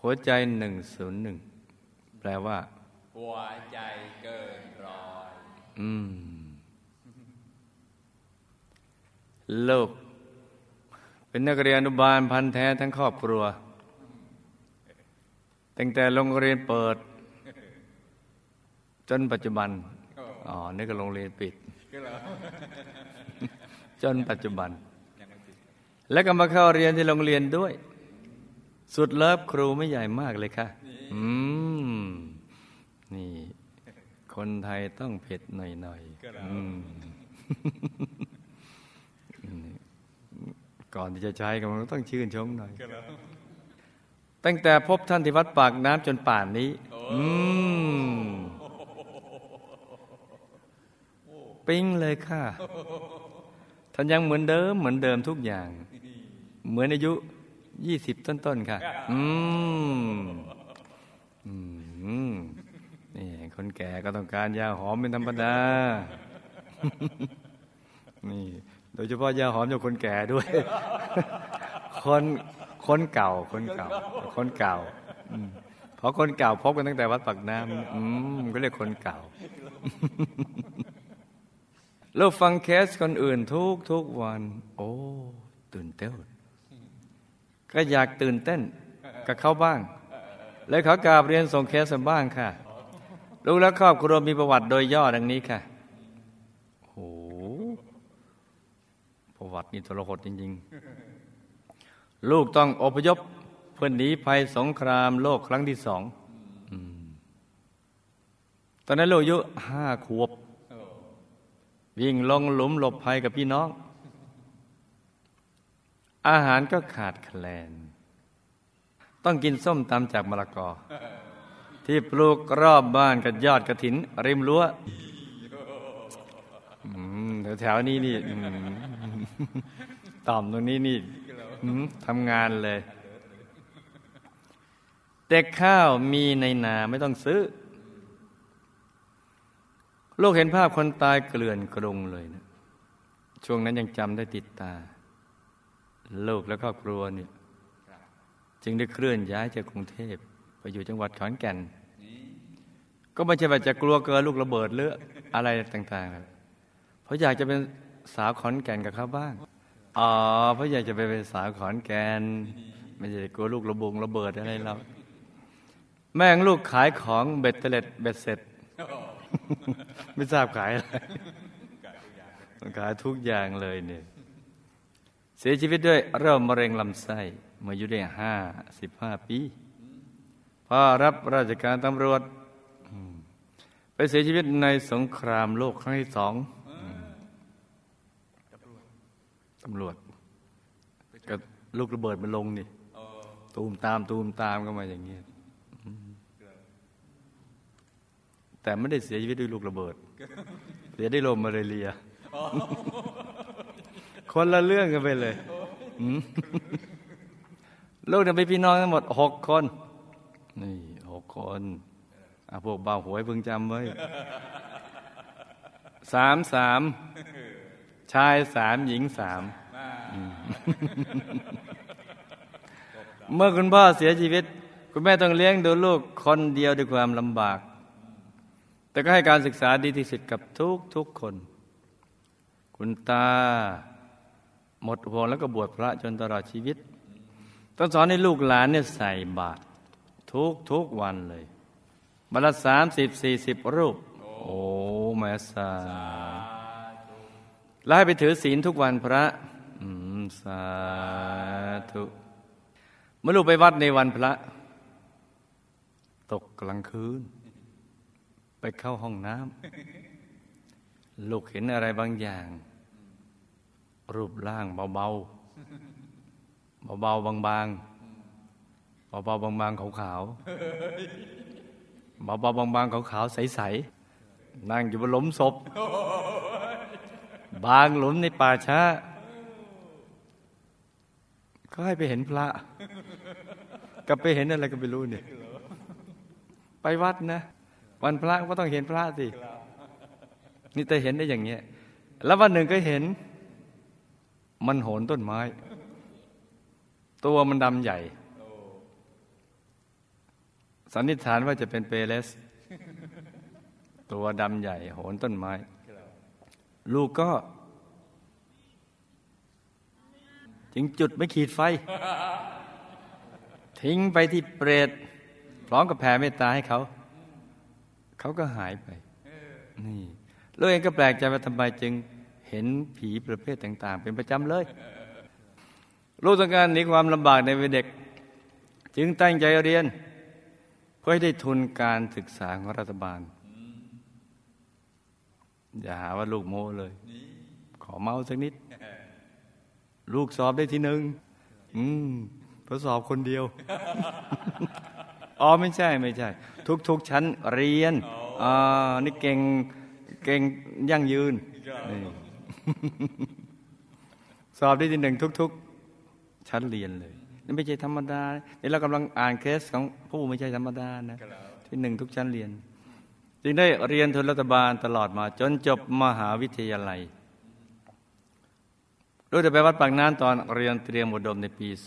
หัวใจหนึ่งศูนย์หนึ่งแปลว่า หัวใจเกินร้อยอืมลูกเป็นนักเรียนอนุบาลพันธ์แท้ทั้งครอบครัว ตั้งแต่โรงเรียนเปิด จนปัจจุบัน อ๋อ นี่ก็โรงเรียนปิด จนปัจจุบัน แล้วก็มาเข้าเรียนที่โรงเรียนด้วย สุดเลิฟครูไม่ใหญ่มากเลยค่ะ อืม นี่ คนไทยต้องเผ็ดหน่อยๆอืมนี่ก่อนที่จะใช้ก็มันต้องชื่นชมหน่อย ตั้งแต่พบท่านที่วัดปากน้ำจนป่านนี้ อืม ปิ๊งเลยค่ะ ท่านยังเหมือนเดิม เหมือนเดิมทุกอย่าง เหมือนอายุ ยี่สิบต้นๆค่ะ อืม อืม นี่คนแก่ก็ต้องการยาหอมเป็นธรรมดา นี่ โดยเฉพาะยาหอมจากคนแก่ด้วย คนคนเก่า คนเก่า คนเก่าอืมเพราะคนเก่าพบกันตั้งแต่วัดปักน้ำอืมก็เรียกคนเก่าเราฟังเคสคนอื่นทุกทุกวัน โอ้ ตื่นเต้น ก็อยากตื่นเต้นกับเขาบ้างเลยขอกราบเรียนส่งเคสบ้างค่ะ ลูกและครอบครัวมีประวัติโดยย่อดังนี้ค่ะโหประวัตินี่ทรหดจริง ๆ ลูกต้องอพยพเพื่อหนีภัยสงครามโลกครั้งที่สองตอนนั้นลูกอายุห้าขวบ วิ่งลงหลุมหลบภัยกับพี่น้อง อาหารก็ขาดแคลน ต้องกินส้มตำจากมะละกอ ที่ปลูกรอบบ้านกับยอดกระถิน ริมรั้วแถวๆนี้นี่ต่อมตรงนี้นี่ทำงานเลย แต่ข้าวมีในนาไม่ต้องซื้อ โลกเห็นภาพคนตายเกลื่อนกรุงเลยนะ ช่วงนั้นยังจำได้ติดตา ลกและครอบครัวเนี่ยจึงได้เคลื่อนย้ายจากกรุงเทพไปอยู่จังหวัดขอนแก่น ก็ไม่ใช่ว่าจะกลัวเกินลูกระเบิดหรืออะไรต่างๆครับเพราะอยากจะเป็นสาวขอนแก่นกับเขาบ้างอ๋อเพราะอยากจะไปเป็นสาวขอนแก่นไม่ใช่กลัวลูกระบงระเบิดอะไรเราแม่งลูกขายของเบ็ดเตล็ดเบ็ดเสร็จ ไม่ทราบขายอะไรขายทุกอย่างเลยเนี่ย เสียชีวิตด้วยโรคมะเร็งลำไส้เมื่ออายุได้ห้าสิบห้าปีพ่อรับราชการตำรวจ ไปเสียชีวิตในสงครามโลกครั้งที่สองตำรวจก็ลูกระเบิดมันลงนี่ตูมตามตูมตามก็มาอย่างเงี้ยแต่ไม่ได้เสียชีวิตด้วยลูกระเบิด เสียด้วยลมมาเรีย คนละเรื่องกันไปเลยอืมลูกเนี่ยไปพี่น้องทั้งหมดหกคน นี่หกคนอะพวกเบาหวยเพิ่งจำไว้สามสามชายสามหญิงสามอืมเมื่อคุณพ่อเสียชีวิต คุณแม่ต้องเลี้ยงดูลูกคนเดียวด้วยความลำบาก แต่ก็ให้การศึกษาดีที่สุดกับทุกทุกคน คุณตา หมดห่วงแล้วก็บวชพระจนตลอดชีวิต ต้องสอนให้ลูกหลานเนี่ยใส่บาตรทุกทุกวันเลยบรรละสามสิบสี่สิบรูป โอ้แม่สาแล้วให้ไปถือศีลทุกวันพระอืมสาธุเมื่อลูกไปวัดในวันพระ ตกกลางคืน ไปเข้าห้องน้ำลูกเห็นอะไรบางอย่าง รูปร่างเบาๆเบาๆบางๆเบาๆบางๆขาวๆเบาๆบางๆขาวๆใสๆนั่งอยู่บนหลุมศพ บางหลุมในป่าช้าก็ให้ไปเห็นพระกับไปเห็นอะไรก็ไม่รู้เนี่ย ไปวัดนะ วันพระก็ต้องเห็นพระสินี่แต่เห็นได้อย่างเงี้ย แล้ววันหนึ่งก็เห็น มันโหนต้นไม้ ตัวมันดำใหญ่ สันนิษฐานว่าจะเป็นเปเลส ตัวดำใหญ่ โหนต้นไม้ ลูกก็ จึงจุดไม่ขีดไฟ ทิ้งไปที่เปรต พร้อมกับแผ่เมตตาให้เขา เขาก็หายไป นี่ลูกเองก็แปลกใจว่าทำไมจึง เห็นผีประเภทต่าง ๆ เป็นประจำเลย ลูกต้องการหนีความลำบากในวัยเด็ก จึงตั้งใจเรียน เพื่อให้ได้ทุนการศึกษาของรัฐบาล อย่าหาว่าลูกโม้เลย ขอเมาสักนิด ลูกสอบได้ที่หนึ่งอืมทดสอบคนเดียว อ๋อไม่ใช่ไม่ใช่ ทุก ๆ ชั้นเรียนอ่านี่เก่งเก่งยั่งยืนนี่ สอบได้ที่หนึ่งทุก ๆ ชั้นเรียนเลยนี่ไม่ใช่ธรรมดานี่เรากำลังอ่านเคสของผู้ไม่ใช่ธรรมดานะที่หนึ่งทุกชั้นเรียน จึงได้เรียนทุนรัฐบาลตลอดมา จนจบมหาวิทยาลัยด้วยแต่ไปวัดปากน้ำตอนเรียนเตรียมอุดมในปี 2498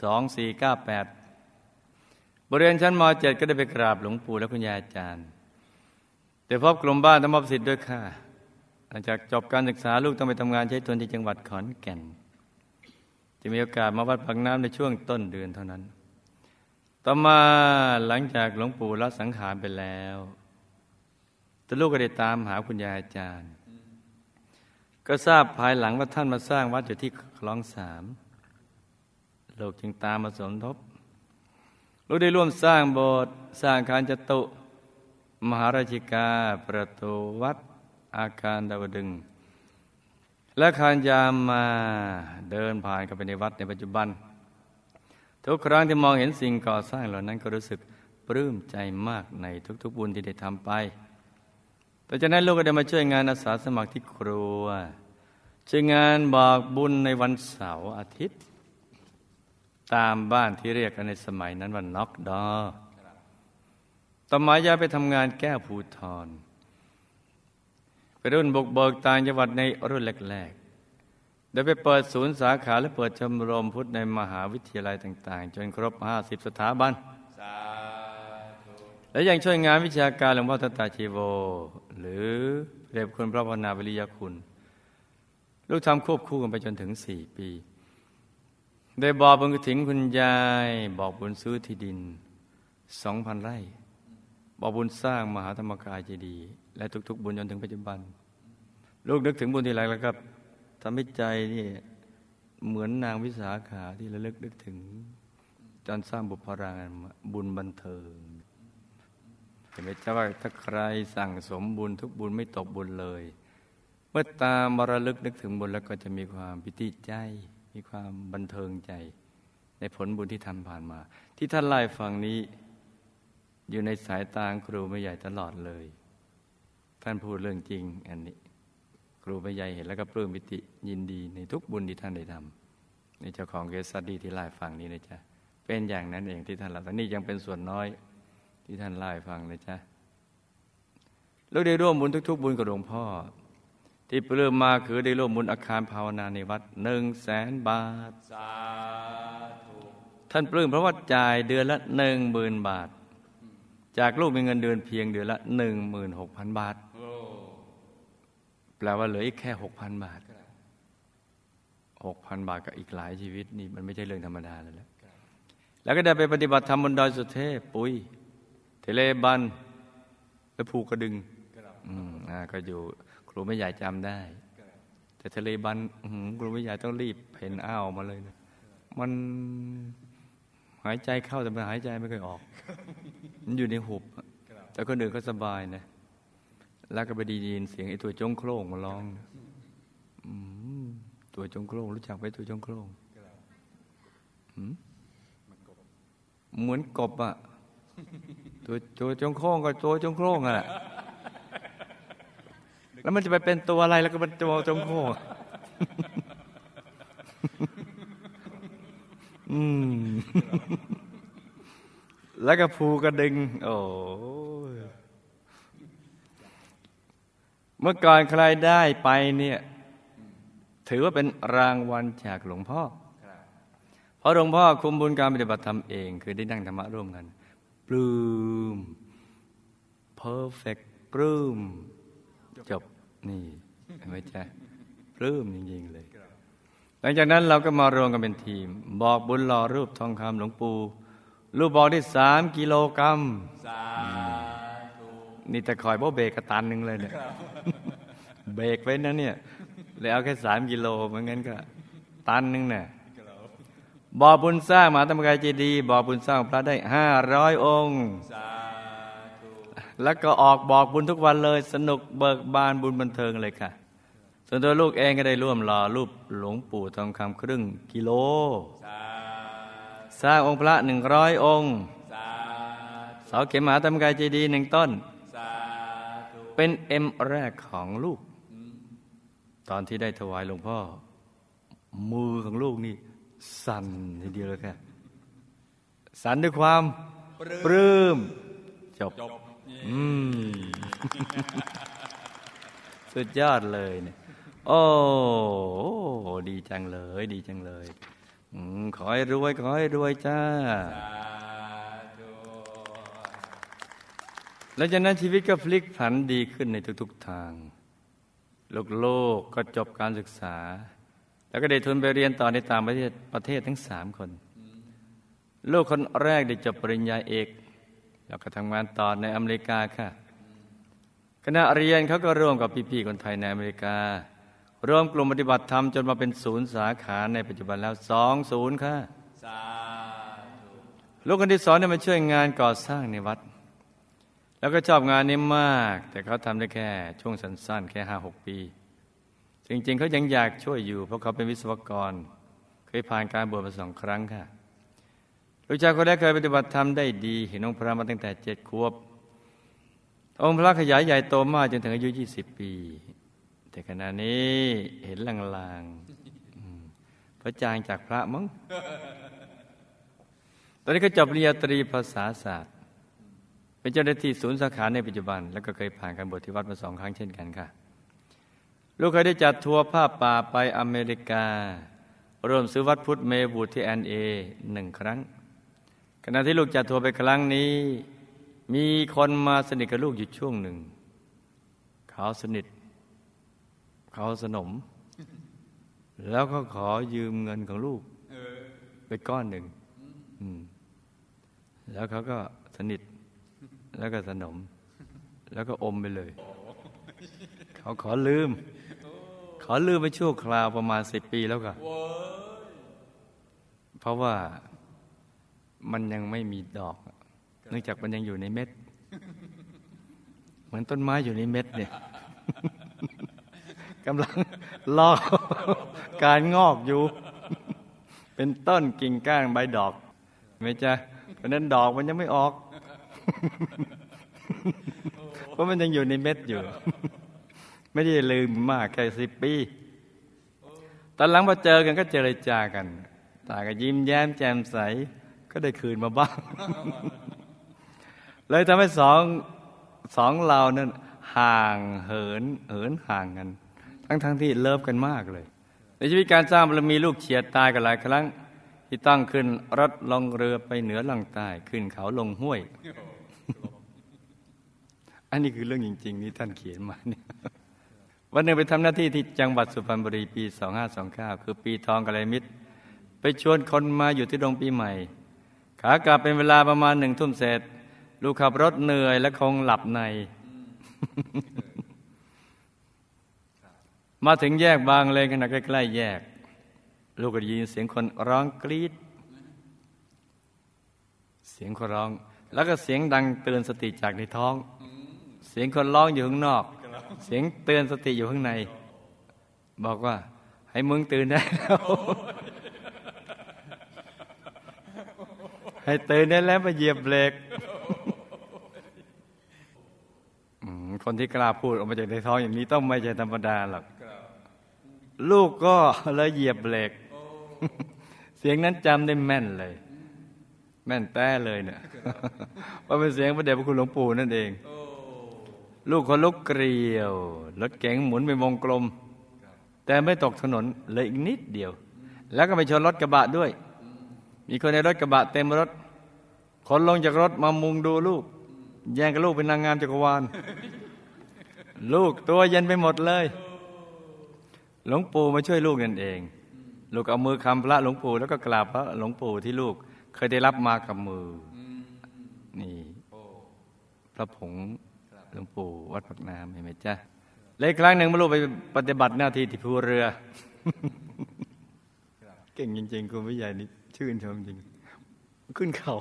บริเวณชั้นม .7 ก็ได้ไปกราบหลวงปู่และคุณยายอาจารย์ แต่พบกลุ่มบ้านทำมอบสิทธิ์ด้วยค่ะห ลังจากจบการศึกษาลูกต้องไปทำงานใช้ทุนที่จังหวัดขอนแก่น จะมีโอกาสมาวัดปากน้ำในช่วงต้นเดือนเท่านั้น ต่อมาหลังจากหลวงปู่ละสังขารไปแล้วแต่ลูกก็ได้ตามหาคุณยายอาจารย์ ก็ทราบภายหลังว่าท่านมาสร้างวัดอยู่ที่คลองสามลูกจึงตามมาสมทบ ลูกได้ร่วมสร้างโบสถ์สร้างคารจตุ มหาราชิกาประตูวัด อาคารดาวดึง และคารยามมาเดินผ่านเข้าไปในวัดในปัจจุบัน ทุกครั้งที่มองเห็นสิ่งก่อสร้างเหล่านั้นก็รู้สึกปลื้มใจมากในทุกๆบุญที่ได้ทำไปต่อจากนั้นลูกก็ได้มาช่วยงานอาสาสมัครที่ครัว ช่วยงานบอกบุญในวันเสาร์อาทิตย์ ตามบ้านที่เรียกกันในสมัยนั้นว่าน็อกดอต่อมายาไปทำงานแก้ภูทร ไปรุ่นบุกเบิกต่างจังหวัดในรุ่นแรกๆได้ไปเปิดศูนย์สาขาและเปิดชมรมพุทธในมหาวิทยาลัยต่าง ๆ จนครบ 50 สถาบันสาธุและยังช่วยงานวิชาการหลวงพ่อตาตาชีโว หรือเรียบคุณพระพนาวิริยคุณ ลูกทำควบคู่กันไปจนถึงสี่ปีได้บอกบุญกฐินคุณยายบอกบุญซื้อที่ดินสองพันไร่ บอกบุญสร้างมหาธรรมกายเจดีย์ และทุก ๆ บุญจนถึงปัจจุบัน ลูกนึกถึงบุญทีไรแล้วครับทำให้ใจนี่เหมือนนางวิสาขาที่ระลึกนึกถึงจนสร้างบุพรางบุญบันเทิงเห็นไหมจ๊ะว่าถ้าใครสั่งสมบุญทุกบุญไม่ตกบุญเลย เมื่อตามมรลึกนึกถึงบุญแล้วก็จะมีความปิติใจ มีความบันเทิงใจ ในผลบุญที่ทำผ่านมา ที่ท่านไล่ฟังนี้ อยู่ในสายตาครูไม่ใหญ่ตลอดเลย ท่านพูดเรื่องจริงอันนี้ ครูไม่ใหญ่เห็นแล้วก็ปลื้มปิติยินดีในทุกบุญที่ท่านได้ทำในเจ้าของเกสดีที่ไล่ฟังนี้นะจ๊ะเป็นอย่างนั้นเองที่ท่านเล่าแต่นี่ยังเป็นส่วนน้อยที่ท่านเล่ฟังนะจ๊ะแล้วได้ร่วมบุญทุก ๆ บุญกับหลวงพ่อ ที่ปลื้มมาคือได้ร่วมบุญอาคารภาวนาในวัดหนึ่งแสนบาทสาธุท่านปลื้มเพราะว่าจ่ายเดือนละหนึ่งหมื่นบาท จากลูกมีเงินเดือนเพียงเดือนละหนึ่งหมื่นหกพันบาท ลว่าเหลืออีกแค่หกพันบาทหกพันบาทกับอีกหลายชีวิตนี่มันไม่ใช่เรื่องธรรมดาเลยและแล้วก็ได้ไปปฏิบัติธรรมบนดอยสุเทพ ปุ้ยเทเลบัน และภูกระดึงอืมอ่าก็อยู่ครูไม่ใหญ่จำได้ แต่ทะเลบันครูไม่ใหญ่ต้องรีบเพ่นอ้าวมาเลยนะมันหายใจเข้าแต่มันหายใจไม่เคยออก มันอยู่ในหุบ แต่คนอื่นก็สบายนะ แล้วก็ไปดียินเสียงไอ้ตัวจงโคร่งมาร้องอตัวจงโคร่งรู้จักไหมตัวจงโคร่งเหมือนกบอะตัวตัวจงโคร่งก็ตัวจงโคร่งอะและแล้วมันจะไปเป็นตัวอะไรแล้วก็เป็นตัวจงโคร่งอืมแล้วก็ภูกระดึง โอ้ย เมื่อก่อนใครได้ไปเนี่ยถือว่าเป็นรางวัลจากหลวงพ่อ เพราะหลวงพ่อคุมบุญการปฏิบัติธรรมเอง คือได้นั่งธรรมะร่วมกันปลื้ม perfect ปลื้มจบนี่เห็นไหมจ๊ะปลื้มจริงๆเลย หลังจากนั้นเราก็มารวมกันเป็นทีม บอกบุญหล่อรูปทองคำหลวงปู่รูปบอกได้สามกิโลกรัมสาธุ นี่แต่คอยบ่เบรกกระตันหนึ่งเลยเนี่ยเบรกไว้นะเนี่ยเลยเอาแค่สามกิโลเหมือนงั้นก็ ตันหนึ่งเนี่ยบ่อบุญสร้างมหาธรรมกายเจดีย์บ่อบุญสร้างพระได้ห้าร้อยองค์สาธุแล้วก็ออกบอกบุญทุกวันเลย สนุกเบิกบานบุญบันเทิงเลยค่ะ ส่วนตัวลูกเองก็ได้ร่วมรอรูปหลวงปู่ทองคำครึ่งกิโลสาสร้างองค์พระหนึ่งร้อยองค์สาเสาเข็มมหาธรรมกายเจดีย์หนึ่งต้นสาธุ เป็นเอ็มแรกของลูก ตอนที่ได้ถวายหลวงพ่อ มือของลูกนี่ สั่นทีเดียวเลยค่ะสั่นด้วยความปลื้มจบจบอืมสุดยอดเลยเนี่ยโอ้ดีจังเลย ดีจังเลยอขอให้รวย ขอให้รวยจ้า สาธุ แล้วจากนั้นชีวิตก็พลิกผันดีขึ้นในทุกๆทางลูกโลกก็จบการศึกษา แล้วก็ได้ทุนไปเรียนต่อในต่างประเทศประเทศทั้งสามคน ลูกคนแรกได้จบปริญญาเอก แล้วก็ทำงานต่อในอเมริกาค่ะขณะเรียนเขาก็ร่วมกับพี่ๆคนไทยในอเมริกา ร่วมกลุ่มปฏิบัติธรรมจนมาเป็นศูนย์สาขาในปัจจุบันแล้วสองศูนย์ค่ะสาธุลูกคนที่สองเนี่ยมาช่วยงานก่อสร้างในวัด แล้วก็ชอบงานนี้มาก แต่เขาทำได้แค่ช่วงสั้นๆ แค่ห้าหกปี จริงๆ เขายังอยากช่วยอยู่ เพราะเขาเป็นวิศวกร เคยผ่านการบวชมาสองครั้งค่ะลูกชายคนแรกเคยปฏิบัติธรรมได้ดี เห็นองค์พระมาตั้งแต่เจ็ดขวบ องค์พระขยายใหญ่โตมากจนถึงอายุยี่สิบปี แต่ขณะนี้เห็นลางๆพระจางจากพระมั้งตอนนี้ก็จบปริญญาตรีภาษาศาสตร์ เป็นเจ้าหน้าที่ศูนย์สาขาในปัจจุบัน แล้วก็เคยผ่านการบวชที่วัดมาสองครั้งเช่นกันค่ะ ลูกเคยได้จัดทัวร์ผ้าป่าไปอเมริการ่วมซื้อวัดพุทธเมบูดที่แอนเอหนึ่งครั้ง ขณะที่ลูกจัดทัวร์ไปครั้งนี้ มีคนมาสนิทกับลูกอยู่ช่วงหนึ่งเขาสนิทเขาสนม แล้วก็ขอยืมเงินของลูกเออไปก้อนหนึ่งอืมแล้วเขาก็สนิท แล้วก็สนม แล้วก็อมไปเลย เขาขอลืม ขอลืมไปชั่วคราวประมาณสิบปีแล้วก็เพราะว่ามันยังไม่มีดอก เนื่องจากมันยังอยู่ในเม็ด เหมือนต้นไม้อยู่ในเม็ดเนี่ยกำลังรอการงอกอยู่ เป็นต้นกิ่งก้านใบดอกไม่จ้ะเพราะนั้นดอกมันยังไม่ออก เพราะมันยังอยู่ในเม็ดอยู่ ไม่ได้ลืมมากแค่สิบปี ตอนหลังมาเจอกันก็เจรจากันตาก็ยิ้มแย้มแจ่มใส ก็ได้คืนมาบ้าง เลยทำให้สองสองเรานั้นห่างเหินเหินห่างกัน ทั้งทั้งที่เลิฟกันมากเลย ในชีวิตการสร้างบารมีลูกเฉียดตายกันหลายครั้ง ที่ต้องขึ้นรถลงเรือไปเหนือล่องใต้ขึ้นเขาลงห้วย อันนี้คือเรื่องจริง ๆ นี่ท่านเขียนมาเนี่ยวันหนึ่งไปทำหน้าที่ที่จังหวัดสุพรรณบุรีปี 2529 คือปีทองกระไรมิตร ไปชวนคนมาอยู่ที่ดงปีใหม่ ขากลับเป็นเวลาประมาณหนึ่งทุ่มเศษลูกขับรถเหนื่อยและคงหลับใน มาถึงแยกบางเลนขณะใกล้ๆแยก ลูกก็ยินเสียงคนร้องกรีดเสียงคนร้อง แล้วก็เสียงดังเตือนสติจากในท้อง เสียงคนร้องอยู่ข้างนอก เสียงเตือนสติอยู่ข้างใน บอกว่า ให้มึงตื่นได้แล้วให้ตื่นได้แล้วมาเหยียบเบรกคนที่กล้าพูดออกมาจากในท้องอย่างนี้ต้องไม่ใช่ธรรมดาหรอกลูกก็เลยเหยียบเบรกเสียงนั้นจำได้แม่นเลย แม่นแต้เลยเนี่ยว่าเป็นเสียงพระเดชพระคุณหลวงปู่นั่นเอง ลูกคนลุกเกลียวรถเก๋งหมุนเป็นวงกลม แต่ไม่ตกถนนเลยอีกนิดเดียว แล้วก็ไปชนรถกระบะด้วย มีคนในรถกระบะเต็มรถคนลงจากรถมามุงดูลูก แย่งกับลูกเป็นนางงามจักรวาลลูกตัวเย็นไปหมดเลย หลวงปู่มาช่วยลูกนั่นเอง ลูกเอามือคำพระหลวงปู่แล้วก็กราบพระหลวงปู่ที่ลูกเคยได้รับมากับมืออนี่พระผง หลวงปู่วัดปักน้ำเห็นไหมจ๊ะเลยครั้งหนึ่งมาลูกไปปฏิบัติหน้าที่ที่ภูเรือ เก่งจริง ๆ คุณวิทยานี่ชื่นชมจริง ขึ้นเขา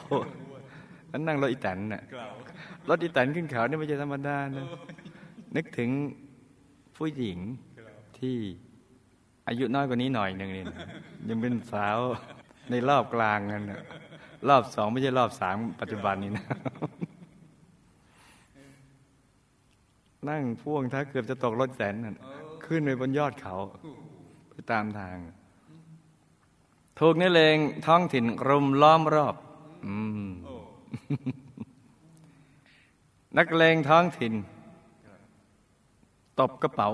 แล้วนั่งรถอีแตนน่ะรถอีแตนขึ้นเขานี่ไม่ใช่ธรรมดานะนึกถึงผู้หญิงที่อายุน้อยกว่านี้หน่อยหนึ่งนี่นะยังเป็นสาวในรอบกลางนั่นนะรอบสองไม่ใช่รอบสามปัจจุบันนี้นะ นั่งพ่วงถ้าเกือบจะตกรถแสนนั่นขึ้นไปบนยอดเขา ไปตามทาง ถูกนักเลงท้องถิ่นรุมล้อมรอบอืมนักเลงท้องถิ่น ตบกระเป๋า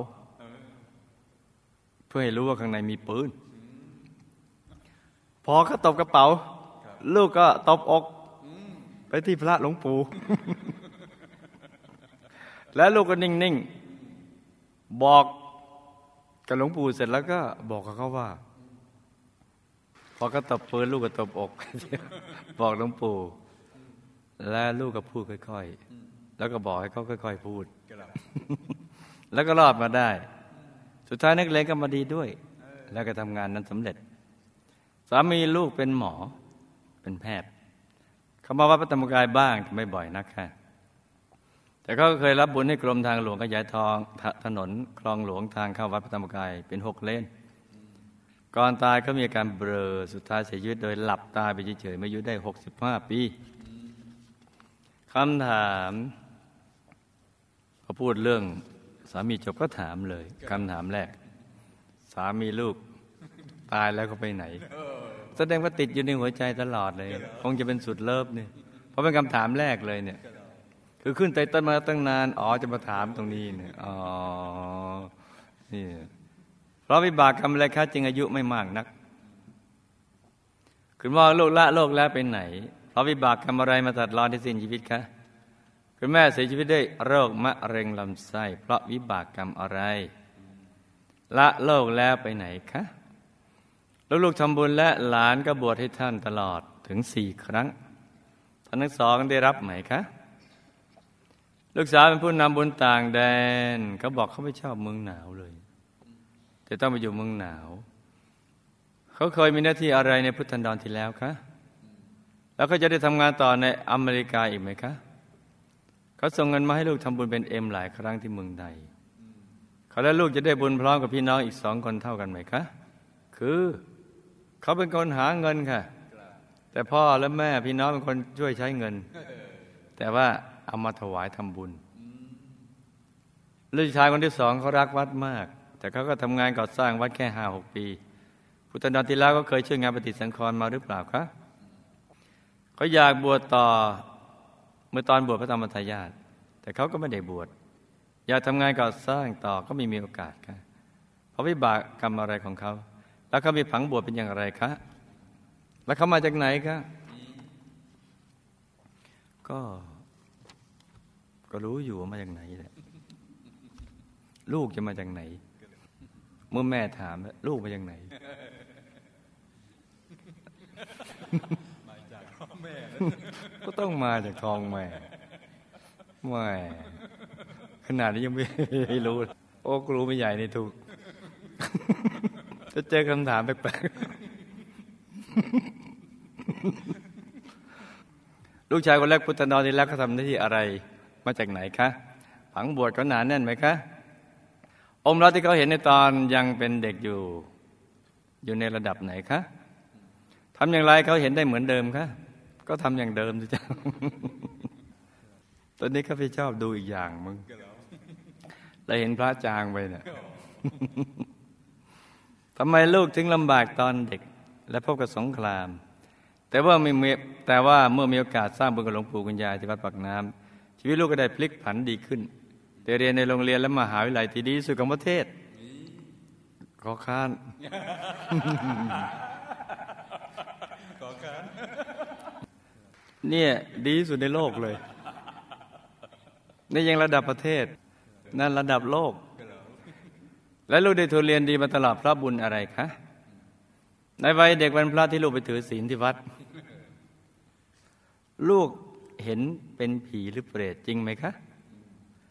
เพื่อให้รู้ว่าข้างในมีปืน พอเขาตบกระเป๋า ลูกก็ตบอก ไปที่พระหลวงปู่ แล้วลูกก็นิ่ง ๆ บอกกับหลวงปู่เสร็จแล้วก็บอกกับเขาว่าพอก็ตบปืนลูกก็ตบอกบอกหลวงปู่ แล้วลูกก็พูดค่อย ๆ แล้วก็บอกให้เขาค่อย ๆ พูด แล้วก็รอดมาได้ สุดท้ายนักเลงก็มาดีด้วย แล้วก็ทำงานนั้นสำเร็จ สามีลูกเป็นหมอเป็นแพทย์เขามาวัดพระธรรมกายบ้างแต่ไม่บ่อยนักค่ะ แต่เขาก็เคยรับบุญให้กรมทางหลวงขยายทองถนนคลองหลวงทางเข้าวัดพระธรรมกายเป็นหกเลนก่อนตายก็มีอาการเบลอสุดท้ายเสียชีวิตโดยหลับตายไปเฉยๆมายุได้ 65 ปีคำถามพอพูดเรื่องสามีจบก็ถามเลยคำถามแรก สามีลูกตายแล้วก็ไปไหน แสดงว่าติดอยู่ในหัวใจตลอดเลย คงจะเป็นสุดเลิฟเนี่ยเพราะเป็นคำถามแรกเลยเนี่ย คือขึ้นไตเติ้ลมาตั้งนาน อ๋อจะมาถามตรงนี้เนี่ยอ๋อนี่เพราะวิบากกรรมอะไรคะจึงอายุไม่มากนัก คุณว่าโลกละโลกแล้วไปไหน เพราะวิบากกรรมอะไรมาตัดรอนที่สิ้นชีวิตคะคุณแม่เสียชีวิตด้วยโรคมะเร็งลำไส้ เพราะวิบากกรรมอะไร ละโลกแล้วไปไหนคะลูกๆทำบุญและหลานก็บวชให้ท่านตลอดถึงสี่ครั้งท่านทั้งสองได้รับไหมคะ ลูกสาวเป็นผู้นำบุญต่างแดนเขาบอกเขาไม่ชอบเมืองหนาวเลย จะต้องไปอยู่เมืองหนาว เขาเคยมีหน้าที่อะไรในพุทธันดรที่แล้วคะแล้วเขาจะได้ทำงานต่อในอเมริกาอีกไหมคะเขาส่งเงินมาให้ลูกทำบุญเป็นเอ็มหลายครั้งที่เมืองใดเขาและลูกจะได้บุญพร้อมกับพี่น้องอีกสองคนเท่ากันไหมคะ คือเขาเป็นคนหาเงินค่ะ แต่พ่อและแม่พี่น้องเป็นคนช่วยใช้เงิน แต่ว่า เอามาถวายทำบุญลูกชายคนที่สองเขารักวัดมาก แต่เขาก็ทำงานก่อสร้างวัดแค่ห้าหกปี พุทธนดรที่แล้วก็เคยช่วยงานปฏิสังขรณ์มาหรือเปล่าคะเขาอยากบวชต่อเมื่อตอนบวชพระธรรมทายาทแต่เขาก็ไม่ได้บวชอยากทำงานก่อสร้างต่อก็ไม่มีโอกาสค่ะเพราะวิบากกรรมอะไรของเขา แล้วเขามีผังบวชเป็นอย่างไรคะแล้วเขามาจากไหนคะก็ ก็รู้อยู่ว่ามาจากไหนแหละลูกจะมาจากไหน เมื่อแม่ถามว่าลูกมาจากไหนก็ต้องมาจากท้องแม่แม่ขนาดนี้ยังไม่รู้ โอ้ครูไม่ใหญ่นี่ถูก จะเจอคำถามแปลกๆ ลูกชายคนแรกพุทธนอนนี่แล้วเขาทำหน้าที่อะไร มาจากไหนคะ ผังบวชเขาหนาแน่นไหมคะอมรักที่เขาเห็นในตอนยังเป็นเด็กอยู่ อยู่ในระดับไหนคะทำอย่างไรเขาเห็นได้เหมือนเดิมคะ ก็ทำอย่างเดิมสิจ้าตอนนี้ข้าพเจ้าดูอีกอย่างมึงเราเห็นพระจางไปเนี่ยทำไมลูกถึงลำบากตอนเด็ก และพบกับสงคราม แต่ว่าไม่แต่ว่าเมื่อมีโอกาสสร้างบุญกับหลวงปู่คุณยายที่วัดปากน้ำ ชีวิตลูกก็ได้พลิกผันดีขึ้นได้เรียนในโรงเรียนและมหาวิทยาลัยที่ดีสุดของประเทศขอค้านเนี่ยดีสุดในโลกเลยนี่ยังระดับประเทศ นั่นระดับโลก และลูกได้ทูลเรียนดีมาตลอดพระบุญอะไรคะในวัยเด็กวันพระที่ลูกไปถือศีลที่วัด ลูก เห็นเป็นผีหรือเปรตจริงไหมคะ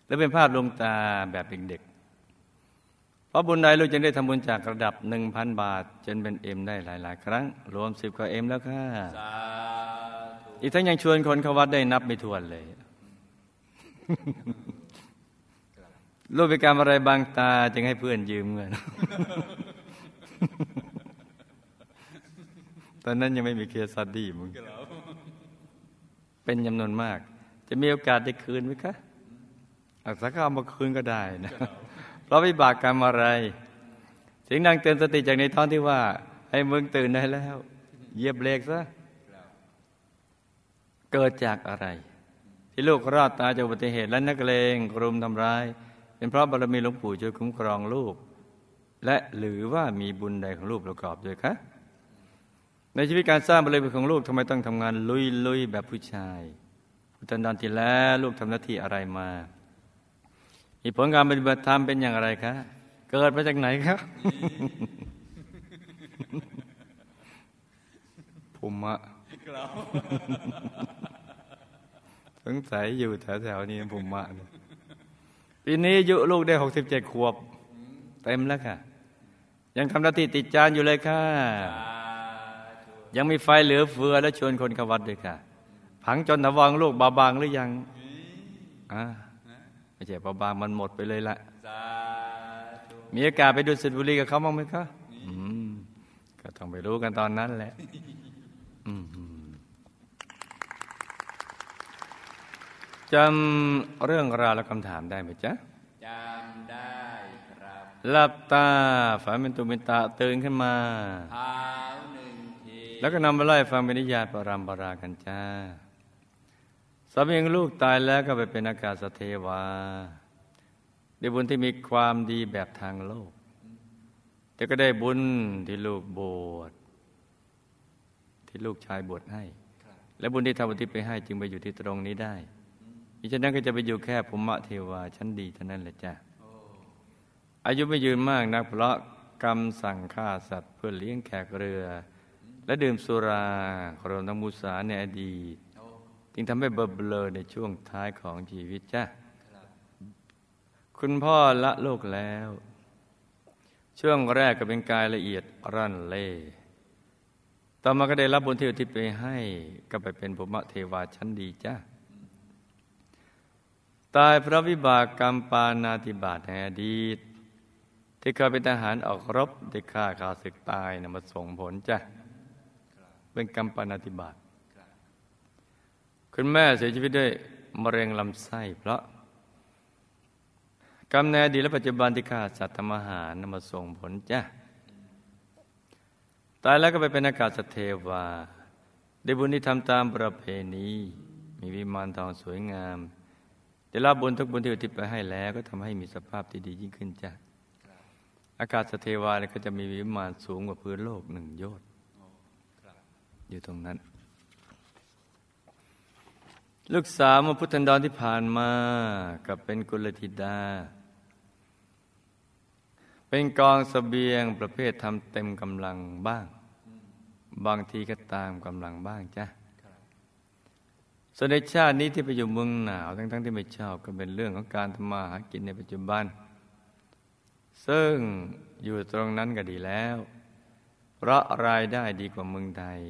หรือเป็นภาพลวงตาแบบเด็กๆ เพราะบุญใดลูกจึงได้ทำบุญจากระดับหนึ่งพันบาท จนเป็นเอ็มได้หลาย ๆ ครั้ง รวมสิบกว่าเอ็มแล้วค่ะสาธุอีกทั้งยังชวนคนเข้าวัดได้นับไม่ถ้วนเลยรูปไปกรรมอะไรบางตาจึงให้เพื่อนยืมเงินตอนนั้นยังไม่มีเคสซัดดี้มึง เป็นจำนวนมาก จะมีโอกาสได้คืนไหมคะอักษรก็เอามาคืนก็ได้นะ เพราะวิบากกรรมอะไร เสียงดังเตือนสติจากในท้องที่ว่า ให้มึงตื่นได้แล้ว เยียบเบรกซะ เกิดจากอะไร ที่ลูกรอดตายจากอุบัติเหตุและนักเลงรุมทำร้าย เป็นเพราะบารมีหลวงปู่ช่วยคุ้มครองลูก และหรือว่ามีบุญใดของลูกประกอบด้วยคะ ในชีวิตการสร้างบารมีของลูกทำไมต้องทำงานลุยลุยๆแบบผู้ชายพุทธันดรที่แล้วลูกทำหน้าที่อะไรมามีผลการปฏิบัติธรรมเป็นอย่างไรคะ เกิดมาจากไหนครับภูมิะสงสัยอยู่แถวๆนี้ภูมิะปีนี้อายุลูกได้หกสิบเจ็ดขวบ เต็มแล้วค่ะ ยังทำหน้าที่ติดจานอยู่เลยค่ะ ยังมีไฟเหลือเฟือและชวนคนเข้าวัดด้วยค่ะ ผังจนถวังลูกบาบางหรือยังอ่าไม่ใช่บาบางมันหมดไปเลยละสาธุมีโอกาสไปดูสุดบุรีกับเขาบ้างไหมคะอืมก็ต้องไปรู้กันตอนนั้นแหละอืมจำเรื่องราวและคำถามได้ไหมจ๊ะจำได้ครับหลับตา ฝันเป็นตุเป็นตาตื่นขึ้นมาเท้าหนึ่งที แล้วก็นำมาไล่ฟังเป็นนิยายปรามปรากันจ้าสามีของลูกตายแล้วก็ไปเป็นอากาศเทวาได้บุญที่มีความดีแบบทางโลก แต่ก็ได้บุญที่ลูกบวชที่ลูกชายบวชให้ และบุญที่ทำบุญที่ไปให้จึงไปอยู่ที่ตรงนี้ได้มิฉะนั้นก็จะไปอยู่แค่ภูมิเทวาชั้นดีเท่านั้นแหละจ้ะอายุไม่ยืนมากนักเพราะกรรมสั่งฆ่าสัตว์เพื่อเลี้ยงแขกเรือ และดื่มสุรารวมทั้งมุสาในอดีตจึงทำให้เบลอเบลในช่วงท้ายของชีวิตจ้ะคุณพ่อละโลกแล้ว ช่วงแรกก็เป็นกายละเอียดรั่นเล่ต่อมาก็ได้รับบุญที่อุทิศไปให้ก็ไปเป็นภูมิเทวาชั้นดีจ้ะตายพระวิบากกรรมปานาติบาตในอดีต ที่เคยเป็นทหารออกรบได้ฆ่าขาศึกตายนะมาส่งผลจ้ะ เป็นกรรมปานาติบาตคุณแม่เสียชีวิตด้วยมะเร็งลำไส้ เพราะกรรมในอดีตและปัจจุบันที่ฆ่าสัตว์ทำอาหารนำมาส่งผลจ้ะตายแล้วก็ไปเป็นอากาศเทวาได้บุญที่ทำตามประเพณีมีวิมานทองสวยงามได้รับบุญทุกบุญที่อุทิศไปให้แล้วก็ทำให้มีสภาพที่ดียิ่งขึ้นจ้ะอากาศเทวาเนี่ยก็จะมีวิมานสูงกว่าพื้นโลกหนึ่งโยชน์ อยู่ตรงนั้น ลูกสาวมาพุทธันดรที่ผ่านมากับเป็นกุลธิดา เป็นกองสเสบียงประเภททำเต็มกำลังบ้าง บางทีก็ตามกำลังบ้างจ้ะส่วนในชาตินี้ที่ไปอยู่เมืองหนาวทั้งๆที่ไม่ชอบก็เป็นเรื่องของการทำมาหากินในปัจจุบัน ซึ่งอยู่ตรงนั้นก็ดีแล้ว เพราะรายได้ดีกว่าเมืองไทย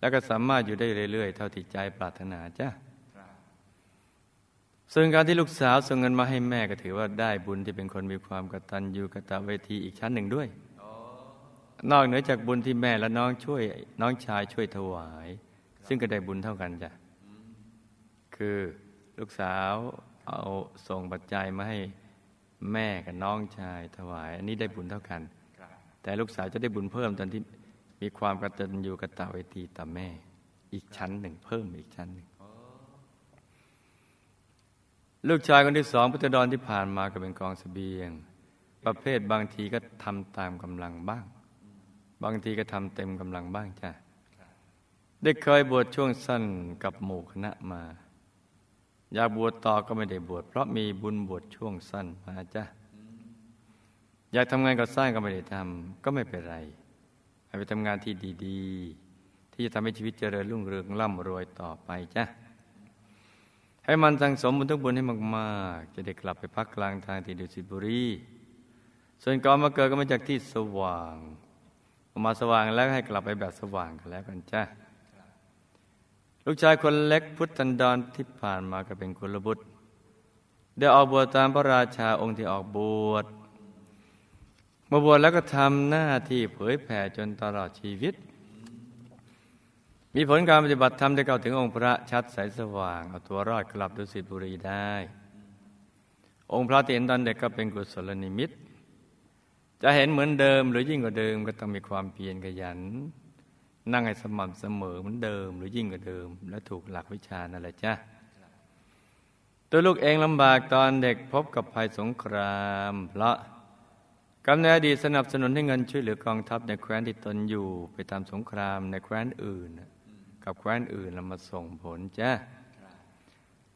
แล้วก็สามารถอยู่ได้เรื่อยๆ เท่าที่ใจปรารถนาจ้ะส่วนการที่ลูกสาวส่งเงินมาให้แม่ก็ถือว่าได้บุญที่เป็นคนมีความกตัญญูกตเวทีอีกชั้นหนึ่งด้วย นอกเหนือจากบุญที่แม่และน้องช่วย น้องชายช่วยถวาย ซึ่งก็ได้บุญเท่ากันจ้ะคือลูกสาวเอาส่งปัจจัยมาให้แม่กับน้องชายถวาย อันนี้ได้บุญเท่ากัน แต่ลูกสาวจะได้บุญเพิ่มตอนที่ มีความกตัญญูกตเวทีต่อแม่ อีกชั้นหนึ่งเพิ่มอีกชั้นหนึ่งลูกชายคนที่สองพุทธดรที่ผ่านมาก็เป็นกองสเสบียง ประเภทบางทีก็ทำตามกำลังบ้าง บางทีก็ทำเต็มกำลังบ้างจ้ะได้เคยบวชช่วงสั้นกับหมู่คณะมา อยากบวชต่อก็ไม่ได้บวชเพราะมีบุญบวชช่วงสั้นมาจ้ะอยากทำงานก็สร้างก็ไม่ได้ทำก็ไม่เป็นไร ไปทำงานที่ดีๆ ที่จะทำให้ชีวิตเจริญรุ่งเรืองร่ำรวยต่อไปจ้ะให้มันสังสมบุญทุกบุญให้มากๆ จะได้กลับไปพักกลางทางที่ดุสิตบุรีส่วนก่อนมาเกิดก็มาจากที่สว่างมาสว่างแล้วให้กลับไปแบบสว่างกันแล้วกันจ้ะลูกชายคนเล็กพุทธันดรที่ผ่านมาก็เป็นคุลบุตรได้ออกบวชตามพระราชาองค์ที่ออกบวช มาบวชแล้วก็ทำหน้าที่เผยแผ่จนตลอดชีวิต มีผลการปฏิบัติธรรมได้เข้าถึงองค์พระชัดใสสว่าง เอาตัวรอดกลับดุสิตบุรีได้ องค์พระที่เห็นตอนเด็กก็เป็นกุศลนิมิต จะเห็นเหมือนเดิมหรือยิ่งกว่าเดิมก็ต้องมีความเพียรขยัน นั่งให้สม่ำเสมอเหมือนเดิม หรือยิ่งกว่าเดิม และถูกหลักวิชานั่นแหละจ้ะตัวลูกเองลำบากตอนเด็กพบกับภัยสงครามเพราะ กำเนิดอดีตสนับสนุนให้เงินช่วยเหลือกองทัพในแคว้นที่ตนอยู่ ไปตามสงครามในแคว้นอื่น กับแคว้นอื่นแล้วมาส่งผลจ้ะ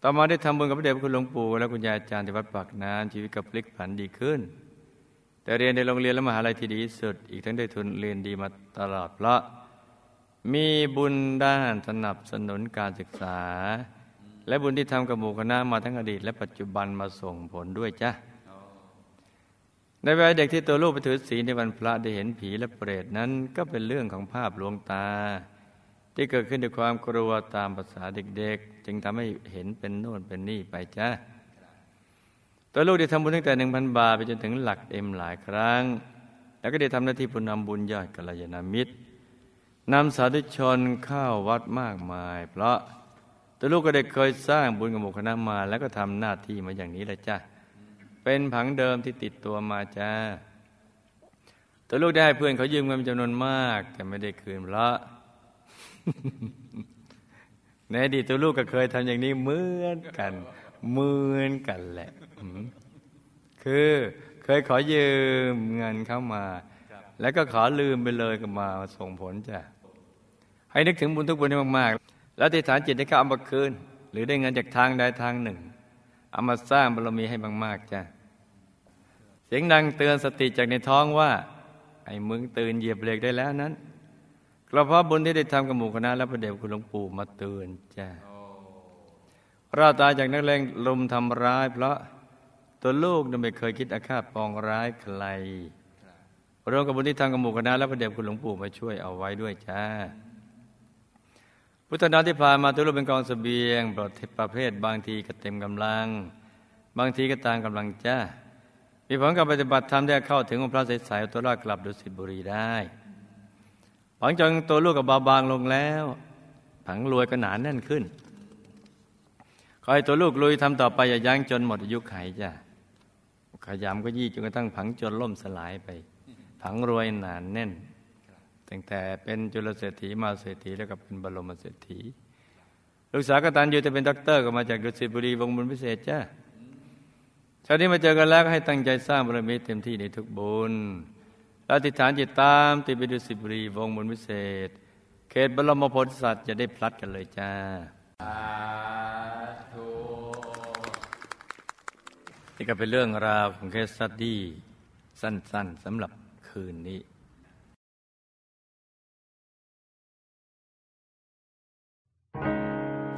ต่อมาได้ทำบุญกับพระเดชพระคุณหลวงปู่และคุณยายอาจารย์ที่วัดปากน้ำชีวิตกับพลิกผันดีขึ้น แต่เรียนในโรงเรียนและมหาลัยที่ดีสุด อีกทั้งได้ทุนเรียนดีมาตลอดเพราะมีบุญด้านสนับสนุนการศึกษา และบุญที่ทำกับหมู่คณะมาทั้งอดีต และปัจจุบันมาส่งผลด้วยจ้ะ ในวัยเด็กที่ตัวลูกไปถือศีลในวันพระได้เห็นผีและเปรตนั้น ก็เป็นเรื่องของภาพลวงตา ที่เกิดขึ้นด้วยความกลัวตามภาษาเด็กๆ จึงทำให้เห็นเป็นโน่นเป็นนี่ไปจ้ะตัวลูกได้ทำบุญตั้งแต่หนึ่งพันบาทไปจนถึงหลักเอ็มหลายครั้ง แล้วก็ได้ทำหน้าที่ผู้นำบุญยอดกัลยาณมิตรนำสาธุชนเข้าวัดมากมาย เพราะตัวลูกก็ได้เคยสร้างบุญกับหมู่คณะมา แล้วก็ทำหน้าที่มาอย่างนี้แหละจ้ะ เป็นผังเดิมที่ติดตัวมาจ้าตัวลูกได้เพื่อนเขายืมเงินจำนวนมาก แต่ไม่ได้คืนเพราะในอดีตตัวลูกก็เคยทำอย่างนี้เหมือนกันเหมือนกันแหละคือเคยขอยืมเงินเข้ามา แล้วก็ขอลืมไปเลยก็มาส่งผลจ้ะให้นึกถึงบุญทุกบุญให้มาก ๆ แล้วที่ฐานจิตให้เขาเอามาคืน หรือได้เงินจากทางใดทางหนึ่ง เอามาสร้างบารมีให้มากๆจ้ะเสียงดังเตือนสติจากในท้องว่า ไอ้มึงตื่นเหยียบเบรกได้แล้วนั้นก็เพาะบุญที่ได้ทำกับหมู่คณะและพระเดชคุณหลวงปู่มาเตือนจ้ะเราตายจากนักเลงลุมทำร้าย เพราะตัวลูกนั้นไม่เคยคิดอาฆาตปองร้ายใครรวมกับบุญที่ทางกับหมู่คณะและพระเดชคุณหลวงปู่มาช่วยเอาไว้ด้วยจ้า พุทธนาที่ผ่านมาทุกรูปเป็นกองสเสบียงประเภทบางทีก็เต็มกำลัง บางทีก็ตามกำลังจ้ามีผลการปฏิบัติธรรมได้เข้าถึงองค์พระใสๆตัวรอดกลับดุสิตบุรีได้หลังจากตัวลูกกับเบาบางลงแล้วผังรวยก็หนานแน่นขึ้นขอให้ตัวลูกลุยทำต่อไปอย่ายั้งจนหมดอายุไขจ้ะขยำก็ยี่จนกระทั่งผังจนล่มสลายไป ผังรวยหนานแน่น ตั้งแต่เป็นจุลเศรษฐีมาเศรษฐีแล้วก็เป็นบรมเศรษฐี ลูกสาวกตันอยู่จะเป็นด็อกเตอร์ก็มาจากดุสิตบุรีวงบุญพิเศษจ้าชาวนี้มาเจอกันแล้วให้ตั้งใจสร้างบารมีเต็มที่ในทุกบุญแล้วอธิษฐานจิตตามติดไปดุสิตบุรีวงบุญพิเศษ เขตบรมโพธิสัตว์จะได้พลัดกันเลยจ้านี่ก็เป็นเรื่องราวของ case study สั้นๆสำหรับคืนนี้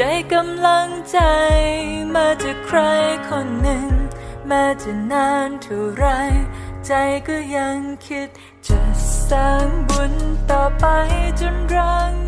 ได้กำลังใจ มาจากใครคนหนึ่งแม้จะนานเท่าไร ใจก็ยังคิด จะสร้างบุญต่อไปจนร่าง